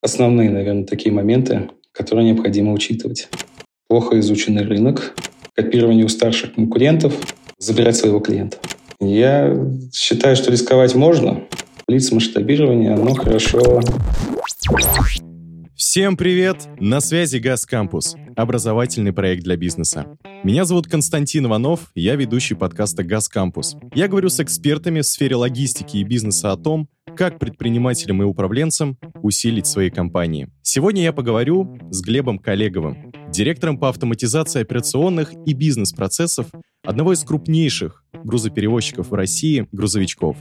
Основные, наверное, такие моменты, которые необходимо учитывать. Плохо изученный рынок, копирование у старших конкурентов, забирать своего клиента. Я считаю, что рисковать можно. Лиц масштабирования, оно хорошо Всем привет! На связи Газ Кампус, образовательный проект для бизнеса. Меня зовут Константин Иванов, я ведущий подкаста Газ Кампус. Я говорю с экспертами в сфере логистики и бизнеса о том, как предпринимателям и управленцам усилить свои компании. Сегодня я поговорю с Глебом Коллеговым, директором по автоматизации операционных и бизнес-процессов одного из крупнейших грузоперевозчиков в России грузовичков.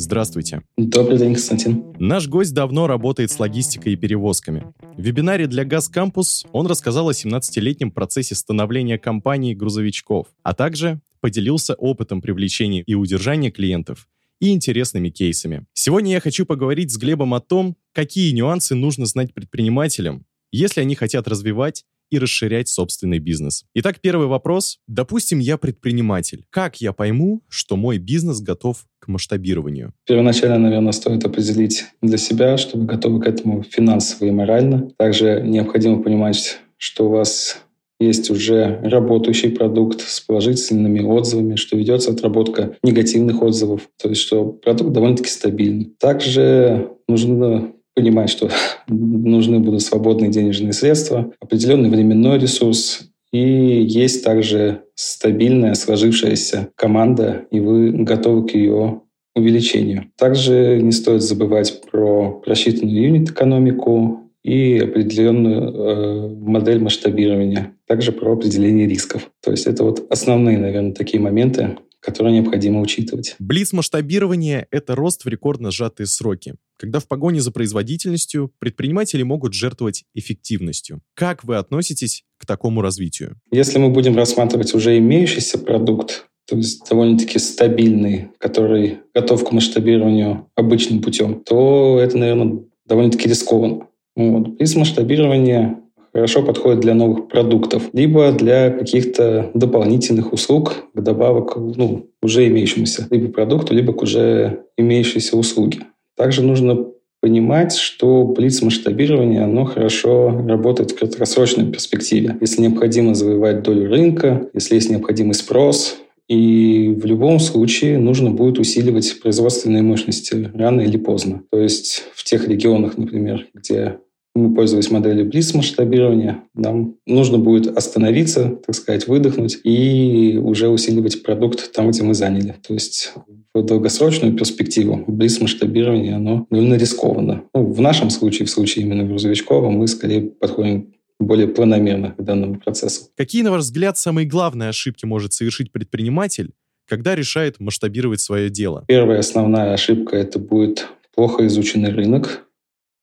Здравствуйте. Добрый день, Константин. Наш гость давно работает с логистикой и перевозками. В вебинаре для Газ Кампус он рассказал о 17-летнем процессе становления компании грузовичков, а также поделился опытом привлечения и удержания клиентов и интересными кейсами. Сегодня я хочу поговорить с Глебом о том, какие нюансы нужно знать предпринимателям, если они хотят развивать и расширять собственный бизнес. Итак, первый вопрос. Допустим, я предприниматель. Как я пойму, что мой бизнес готов к масштабированию? Первоначально, наверное, стоит определить для себя, что вы готовы к этому финансово и морально. Также необходимо понимать, что у вас есть уже работающий продукт с положительными отзывами, что ведется отработка негативных отзывов, то есть что продукт довольно-таки стабильный. Также нужно понимать, что нужны будут свободные денежные средства, определенный временной ресурс, и есть также стабильная сложившаяся команда, и вы готовы к ее увеличению. Также не стоит забывать про просчитанную юнит-экономику и определенную э, модель масштабирования. Также про определение рисков. То есть это вот основные, наверное, такие моменты, которые необходимо учитывать. Блиц масштабирования — это рост в рекордно сжатые сроки, когда в погоне за производительностью предприниматели могут жертвовать эффективностью. Как вы относитесь к такому развитию? Если мы будем рассматривать уже имеющийся продукт, то есть довольно-таки стабильный, который готов к масштабированию обычным путем, то это, наверное, довольно-таки рискованно. Вот. Блиц масштабирования хорошо подходит для новых продуктов, либо для каких-то дополнительных услуг, добавок ну, уже имеющемуся либо продукту, либо к уже имеющейся услуге. Также нужно понимать, что блиц-масштабирование, оно хорошо работает в краткосрочной перспективе. Если необходимо завоевать долю рынка, если есть необходимый спрос, и в любом случае нужно будет усиливать производственные мощности рано или поздно. То есть в тех регионах, например, где мы пользовались моделью близ масштабирования, нам нужно будет остановиться, так сказать, выдохнуть и уже усиливать продукт там, где мы заняли. То есть в долгосрочную перспективу близ масштабирования оно довольно рискованно. Ну, в нашем случае, в случае именно грузовичкова, мы скорее подходим более планомерно к данному процессу. Какие, на ваш взгляд, самые главные ошибки может совершить предприниматель, когда решает масштабировать свое дело? Первая основная ошибка – это будет плохо изученный рынок,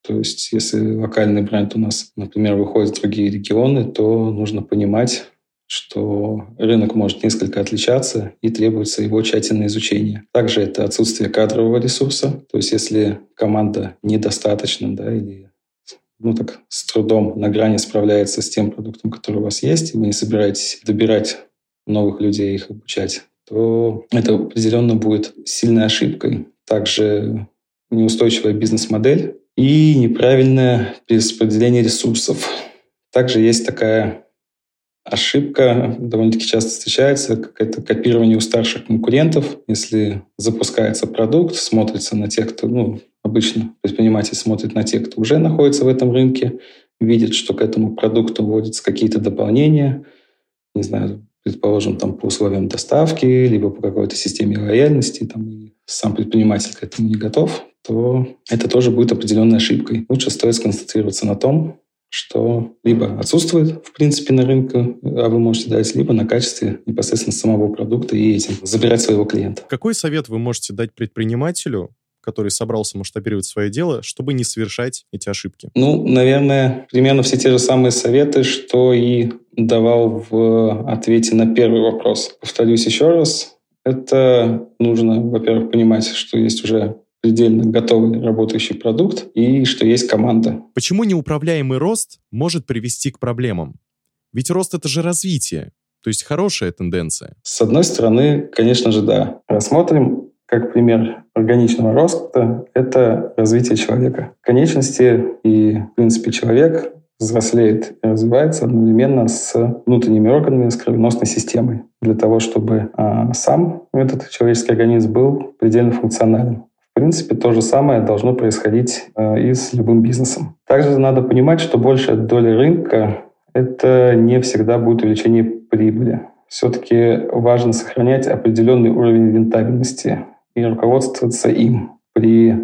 то есть если локальный бренд у нас, например, выходит в другие регионы, то нужно понимать, что рынок может несколько отличаться и требуется его тщательное изучение. Также это отсутствие кадрового ресурса. То есть если команда недостаточна да, или ну, так, с трудом на грани справляется с тем продуктом, который у вас есть, и вы не собираетесь добирать новых людей, их обучать, то это определенно будет сильной ошибкой. Также неустойчивая бизнес-модель и неправильное перераспределение ресурсов. Также есть такая ошибка, довольно-таки часто встречается, как это копирование у старших конкурентов. Если запускается продукт, смотрится на тех, кто, ну, обычно предприниматель смотрит на тех, кто уже находится в этом рынке, видит, что к этому продукту вводятся какие-то дополнения, не знаю, предположим, там по условиям доставки, либо по какой-то системе лояльности, там, сам предприниматель к этому не готов, то это тоже будет определенной ошибкой. Лучше стоит сконцентрироваться на том, что либо отсутствует, в принципе, на рынке, а вы можете дать, либо на качестве непосредственно самого продукта и этим забирать своего клиента. Какой совет вы можете дать предпринимателю, который собрался масштабировать свое дело, чтобы не совершать эти ошибки? Ну, наверное, примерно все те же самые советы, что и давал в ответе на первый вопрос. Повторюсь еще раз, это нужно, во-первых, понимать, что есть уже предельно готовый работающий продукт и что есть команда. Почему неуправляемый рост может привести к проблемам? Ведь рост — это же развитие, то есть хорошая тенденция. С одной стороны, конечно же, да. Рассмотрим как пример органичного роста — это развитие человека. Конечности и, в принципе, человек взрослеет и развивается одновременно с внутренними органами, с кровеносной системой, для того, чтобы а, сам этот человеческий организм был предельно функционален. В принципе, то же самое должно происходить а, и с любым бизнесом. Также надо понимать, что большая доля рынка — это не всегда будет увеличение прибыли. Все-таки важно сохранять определенный уровень рентабельности и руководствоваться им при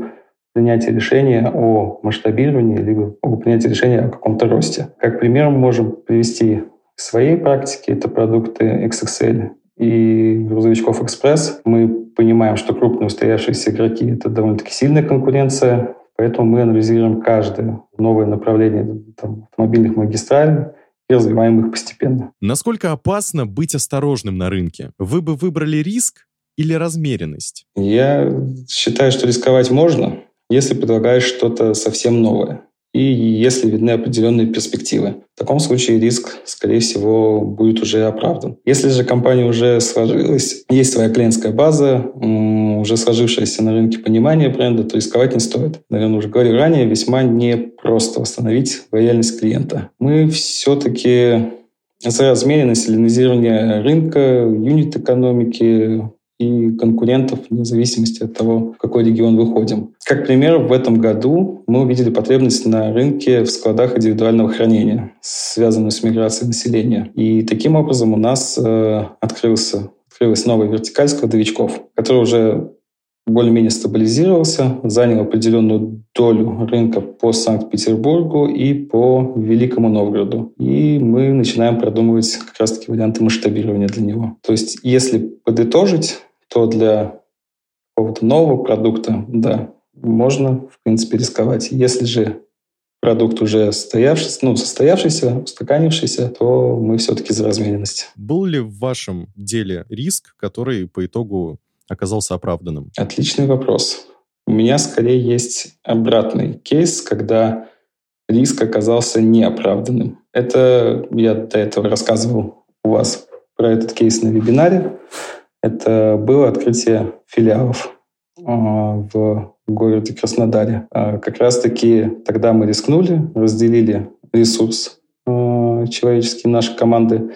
принятия решения о масштабировании, либо о принятии решения о каком-то росте. Как пример мы можем привести в своей практике, это продукты XXL и грузовичков Экспресс. Мы понимаем, что крупные устоявшиеся игроки — это довольно-таки сильная конкуренция, поэтому мы анализируем каждое новое направление там, автомобильных магистралей, и развиваем их постепенно. Насколько опасно быть осторожным на рынке? Вы бы выбрали риск или размеренность? Я считаю, что рисковать можно, если предлагаешь что-то совсем новое и если видны определенные перспективы. В таком случае риск, скорее всего, будет уже оправдан. Если же компания уже сложилась, есть своя клиентская база, уже сложившееся на рынке понимание бренда, то рисковать не стоит. Наверное, уже говорил ранее, весьма непросто восстановить лояльность клиента. Мы все-таки за размеренность, селенизирование рынка, юнит экономики, и конкурентов вне зависимости от того, в какой регион выходим. Как пример, в этом году мы увидели потребность на рынке в складах индивидуального хранения, связанную с миграцией населения. И таким образом у нас э, открылся, открылась новая вертикаль складовичков, которая уже более-менее стабилизировался, занял определенную долю рынка по Санкт-Петербургу и по Великому Новгороду. И мы начинаем продумывать как раз-таки варианты масштабирования для него. То есть, если подытожить, то для какого-то нового продукта, да, можно, в принципе, рисковать. Если же продукт уже состоявшийся, ну, состоявшийся, устаканившийся, то мы все-таки за размеренность. Был ли в вашем деле риск, который по итогу оказался оправданным? Отличный вопрос. У меня скорее есть обратный кейс, когда риск оказался неоправданным. Это я до этого рассказывал у вас про этот кейс на вебинаре. Это было открытие филиалов а, в городе Краснодаре. А, как раз-таки тогда мы рискнули, разделили ресурс а, человеческий нашей команды,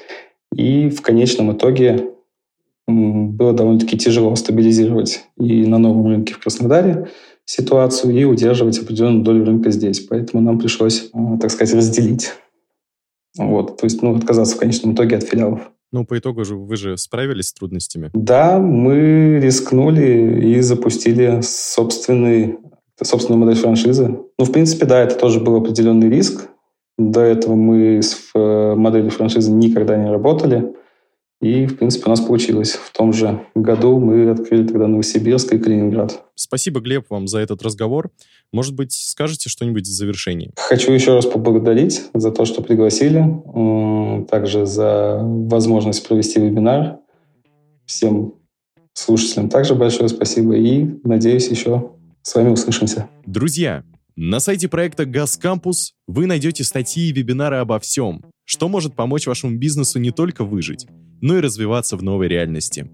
и в конечном итоге было довольно-таки тяжело стабилизировать и на новом рынке в Краснодаре ситуацию, и удерживать определенную долю рынка здесь. Поэтому нам пришлось, так сказать, разделить. Вот, то есть, ну, отказаться в конечном итоге от филиалов. Ну, по итогу же вы же справились с трудностями. Да, мы рискнули и запустили собственный, собственную модель франшизы. Ну, в принципе, да, это тоже был определенный риск. До этого мы с э, моделью франшизы никогда не работали. И, в принципе, у нас получилось. В том же году мы открыли тогда Новосибирск и Калининград. Спасибо, Глеб, вам за этот разговор. Может быть, скажете что-нибудь в завершении? Хочу еще раз поблагодарить за то, что пригласили, также за возможность провести вебинар. Всем слушателям также большое спасибо и, надеюсь, еще с вами услышимся. Друзья, на сайте проекта «Газ Кампус» вы найдете статьи и вебинары обо всем, что может помочь вашему бизнесу не только выжить, но и развиваться в новой реальности.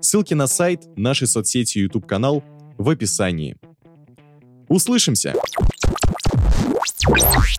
Ссылки на сайт, наши соцсети и YouTube-канал в описании. Услышимся!